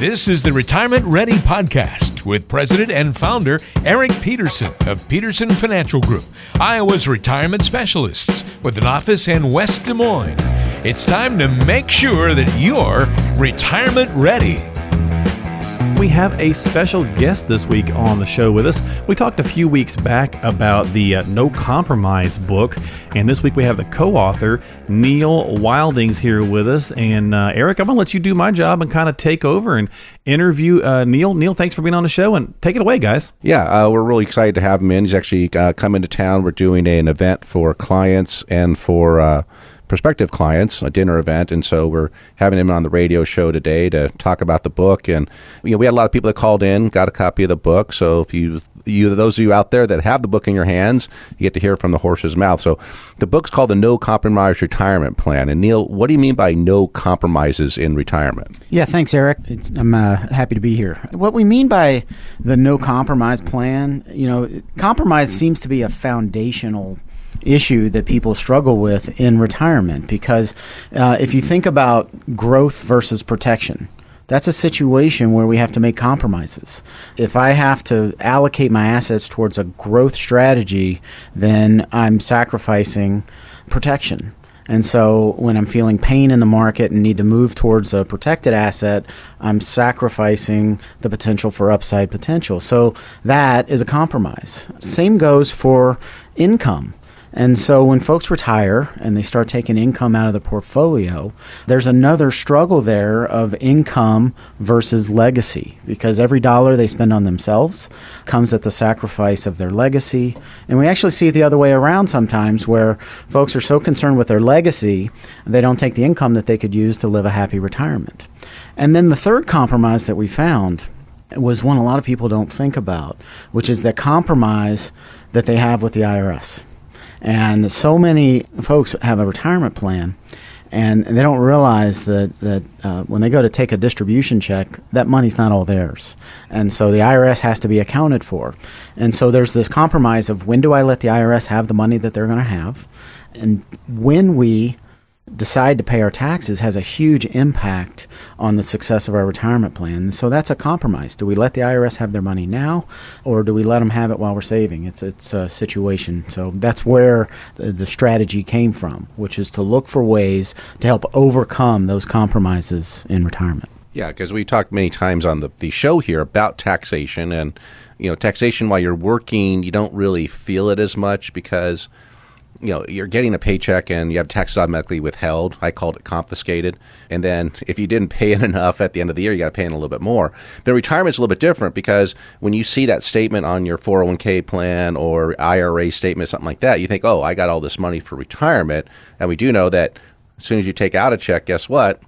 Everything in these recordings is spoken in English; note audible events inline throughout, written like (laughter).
This is the Retirement Ready Podcast with President and Founder Eric Peterson of Peterson Financial Group, Iowa's retirement specialists with an office in West Des Moines. It's time to make sure that you're retirement ready. We have a special guest this week on the show with us. We talked a few weeks back about the uh, No Compromise book, and this week we have the co author, Neil Wildings, here with us. And uh, Eric, I'm going to let you do my job and kind of take over and interview uh, Neil. Neil, thanks for being on the show, and take it away, guys. Yeah, uh, we're really excited to have him in. He's actually uh, come into town. We're doing an event for clients and for uh, prospective clients, a dinner event, and so we're having him on the radio show today to talk about the book. And you know, we had a lot of people that called in, got a copy of the book. So if you you those of you out there that have the book in your hands, you get to hear from the horse's mouth. So the book's called the No Compromise Retirement Plan. And Neil, what do you mean by no compromises in retirement? Yeah, thanks, Eric. It's, I'm uh, happy to be here. What we mean by the no compromise plan, you know, compromise seems to be a foundational issue that people struggle with in retirement because uh, if you think about growth versus protection, that's a situation where we have to make compromises. If I have to allocate my assets towards a growth strategy, then I'm sacrificing protection. And so when I'm feeling pain in the market and need to move towards a protected asset, I'm sacrificing the potential for upside potential. So that is a compromise. Same goes for income. And so when folks retire and they start taking income out of the portfolio, there's another struggle there of income versus legacy because every dollar they spend on themselves comes at the sacrifice of their legacy. And we actually see it the other way around sometimes where folks are so concerned with their legacy, they don't take the income that they could use to live a happy retirement. And then the third compromise that we found was one a lot of people don't think about, which is that compromise that they have with the IRS. And so many folks have a retirement plan, and they don't realize that that uh, when they go to take a distribution check, that money's not all theirs, and so the IRS has to be accounted for. And so there's this compromise of when do I let the IRS have the money that they're going to have, and when we decide to pay our taxes has a huge impact on the success of our retirement plan. So that's a compromise. Do we let the IRS have their money now, or do we let them have it while we're saving? It's it's a situation. So that's where the, strategy came from, which is to look for ways to help overcome those compromises in retirement. Yeah, because we talked many times on the, the show here about taxation and you know taxation while you're working you don't really feel it as much because you know you're getting a paycheck and you have taxes automatically withheld. I called it confiscated. And then if you didn't pay in (laughs) enough at the end of the year, you got to pay in a little bit more. But retirement's a little bit different because when you see that statement on your 401k plan or IRA statement, something like that, you think, oh, I got all this money for retirement. And we do know that as soon as you take out a check, guess what?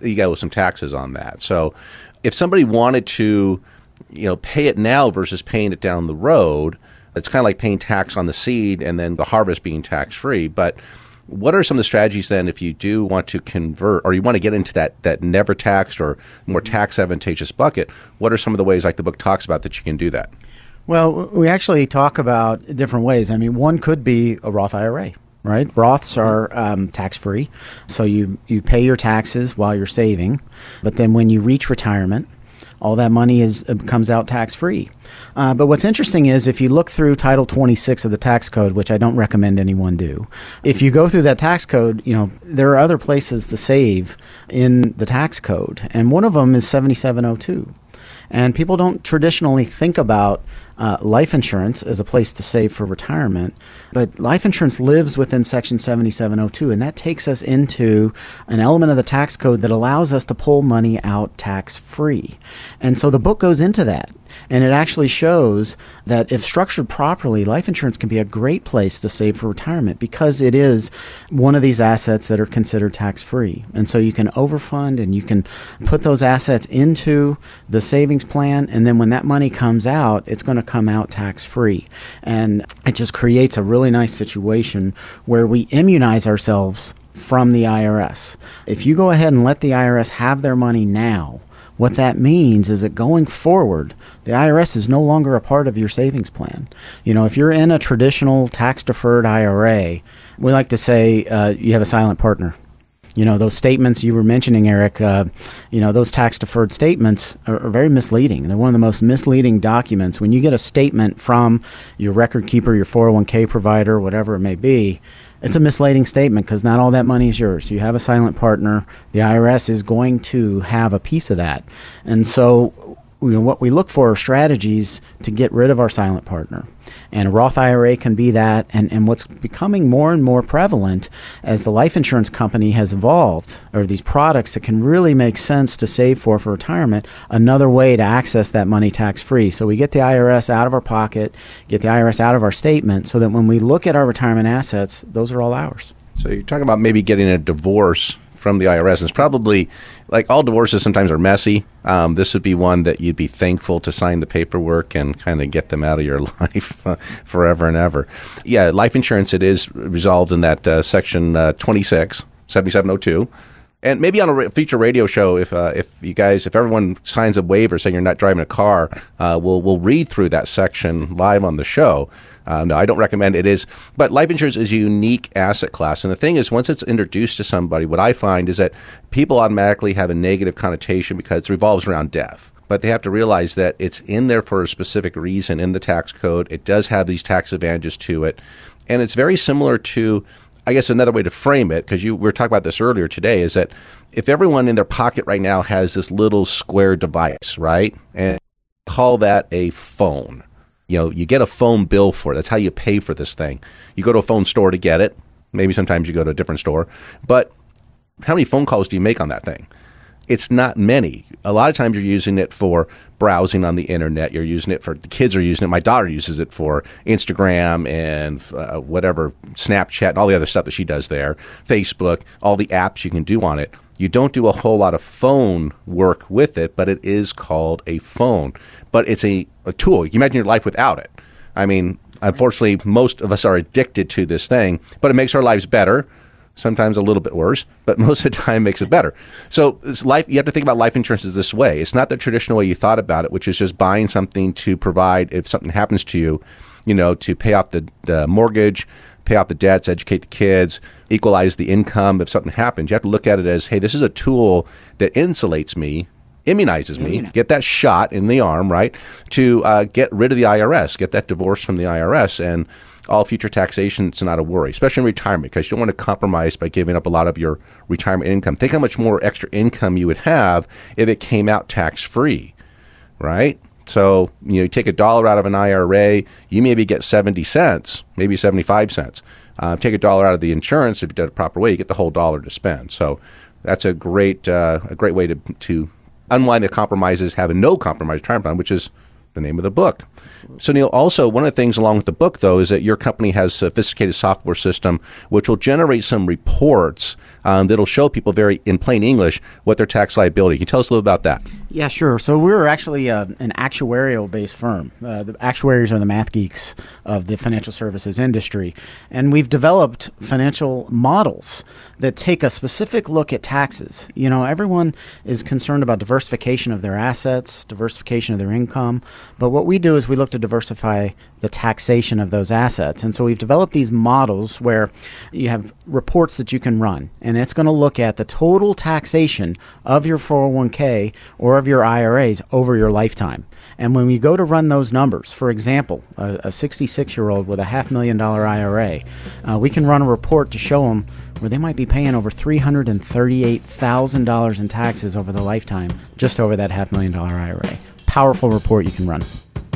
You got some taxes on that. So if somebody wanted to, you know, pay it now versus paying it down the road it's kind of like paying tax on the seed and then the harvest being tax free. But what are some of the strategies then if you do want to convert or you want to get into that that never taxed or more tax advantageous bucket? What are some of the ways, like the book talks about, that you can do that? Well, we actually talk about different ways. I mean, one could be a Roth IRA right? Roths are um, tax free, so you you pay your taxes while you're saving, but then when you reach retirement, all that money is uh, comes out tax free. Uh, but what's interesting is if you look through Title 26 of the tax code, which I don't recommend anyone do, if you go through that tax code, you know there are other places to save in the tax code, and one of them is 7702. And people don't traditionally think about uh, life insurance as a place to save for retirement. But life insurance lives within Section 7702, and that takes us into an element of the tax code that allows us to pull money out tax free. And so the book goes into that. And it actually shows that if structured properly, life insurance can be a great place to save for retirement because it is one of these assets that are considered tax free. And so you can overfund and you can put those assets into the savings plan. And then when that money comes out, it's going to come out tax free. And it just creates a really nice situation where we immunize ourselves from the IRS. If you go ahead and let the IRS have their money now, what that means is that going forward, the IRS is no longer a part of your savings plan. You know, if you're in a traditional tax deferred IRA, we like to say uh, you have a silent partner. You know, those statements you were mentioning, Eric, uh, you know, those tax deferred statements are, are, very misleading. They're one of the most misleading documents. When you get a statement from your record keeper, your 401k provider, whatever it may be, it's a misleading statement because not all that money is yours. You have a silent partner. The IRS is going to have a piece of that. And so, you know, what we look for are strategies to get rid of our silent partner. And a Roth IRA can be that. And, and what's becoming more and more prevalent as the life insurance company has evolved are these products that can really make sense to save for for retirement, another way to access that money tax free. So we get the IRS out of our pocket, get the IRS out of our statement, so that when we look at our retirement assets, those are all ours. So you're talking about maybe getting a divorce from the IRS. It's probably like all divorces sometimes are messy. Um, this would be one that you'd be thankful to sign the paperwork and kind of get them out of your (laughs) life uh, forever and ever. Yeah, life insurance, it is resolved in that uh, section uh, 26, 7702 and maybe on a future radio show, if uh, if you guys, if everyone signs a waiver saying you're not driving a car, uh, we'll we'll read through that section live on the show. Uh, no, I don't recommend it. Is but life insurance is a unique asset class, and the thing is, once it's introduced to somebody, what I find is that people automatically have a negative connotation because it revolves around death but they have to realize that it's in there for a specific reason in the tax code. It does have these tax advantages to it. And it's very similar to I guess another way to frame it, because you we were talking about this earlier today, is that if everyone in their pocket right now has this little square device, right, and call that a phone. You know, you get a phone bill for it. That's how you pay for this thing. You go to a phone store to get it. Maybe sometimes you go to a different store. But how many phone calls do you make on that thing? It's not many. A lot of times you're using it for browsing on the internet. You're using it for the kids are using it. My daughter uses it for Instagram and uh, whatever Snapchat and all the other stuff that she does there. Facebook, all the apps you can do on it. You don't do a whole lot of phone work with it, but it is called a phone. But it's a, a tool. You imagine your life without it. I mean, unfortunately, most of us are addicted to this thing, but it makes our lives better sometimes a little bit worse, but (laughs) most of the time makes it better. So life, you have to think about life insurance this way. It's not the traditional way you thought about it, which is just buying something to provide if something happens to you, you know, to pay off the, the mortgage, pay off the debts, educate the kids, equalize the income if something happens. You have to look at it as, hey, this is a tool that insulates me immunizes me, get that shot in the arm, right? To uh, get rid of the IRS, get that divorce from the IRS, and all future taxation, it's not a worry, especially in retirement, because you don't want to compromise by giving up a lot of your retirement income. Think how much more extra income you would have if it came out tax free, right? So, you know, you take a dollar out of an IRA, you maybe get 70 cents, maybe 75 cents. Uh, take a dollar out of the insurance, if you did it the proper way, you get the whole dollar to spend. So that's a great, uh, a great way to, to unwind the compromises, have a no compromise retirement plan, which is the name of the book. So, Neil, also, one of the things along with the book, though, is that your company has a sophisticated software system which will generate some reports um, that'll show people very, in plain English, what their tax liability. Can you tell us a little about that? Yeah, sure. So we're actually uh, an actuarial-based firm. Uh, the actuaries are the math geeks of the financial services industry, and we've developed financial models that take a specific look at taxes. You know, everyone is concerned about diversification of their assets, diversification of their income, but what we do is we look to diversify the taxation of those assets. And so we've developed these models where you have reports that you can run, and it's going to look at the total taxation of your 401k or of your IRAs over your lifetime. And when we go to run those numbers, for example, a 66 year old with a half million dollar IRA, uh, we can run a report to show them where they might be paying over $338,000 in taxes over the lifetime just over that half million dollar IRA. Powerful report you can run.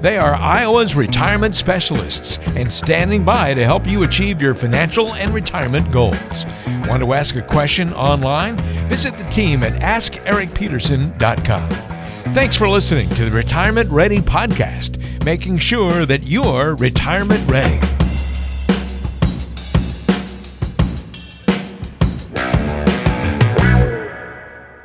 They are Iowa's retirement specialists and standing by to help you achieve your financial and retirement goals. Want to ask a question online? Visit the team at AskEricPeterson.com. Thanks for listening to the Retirement Ready podcast, making sure that you're retirement ready.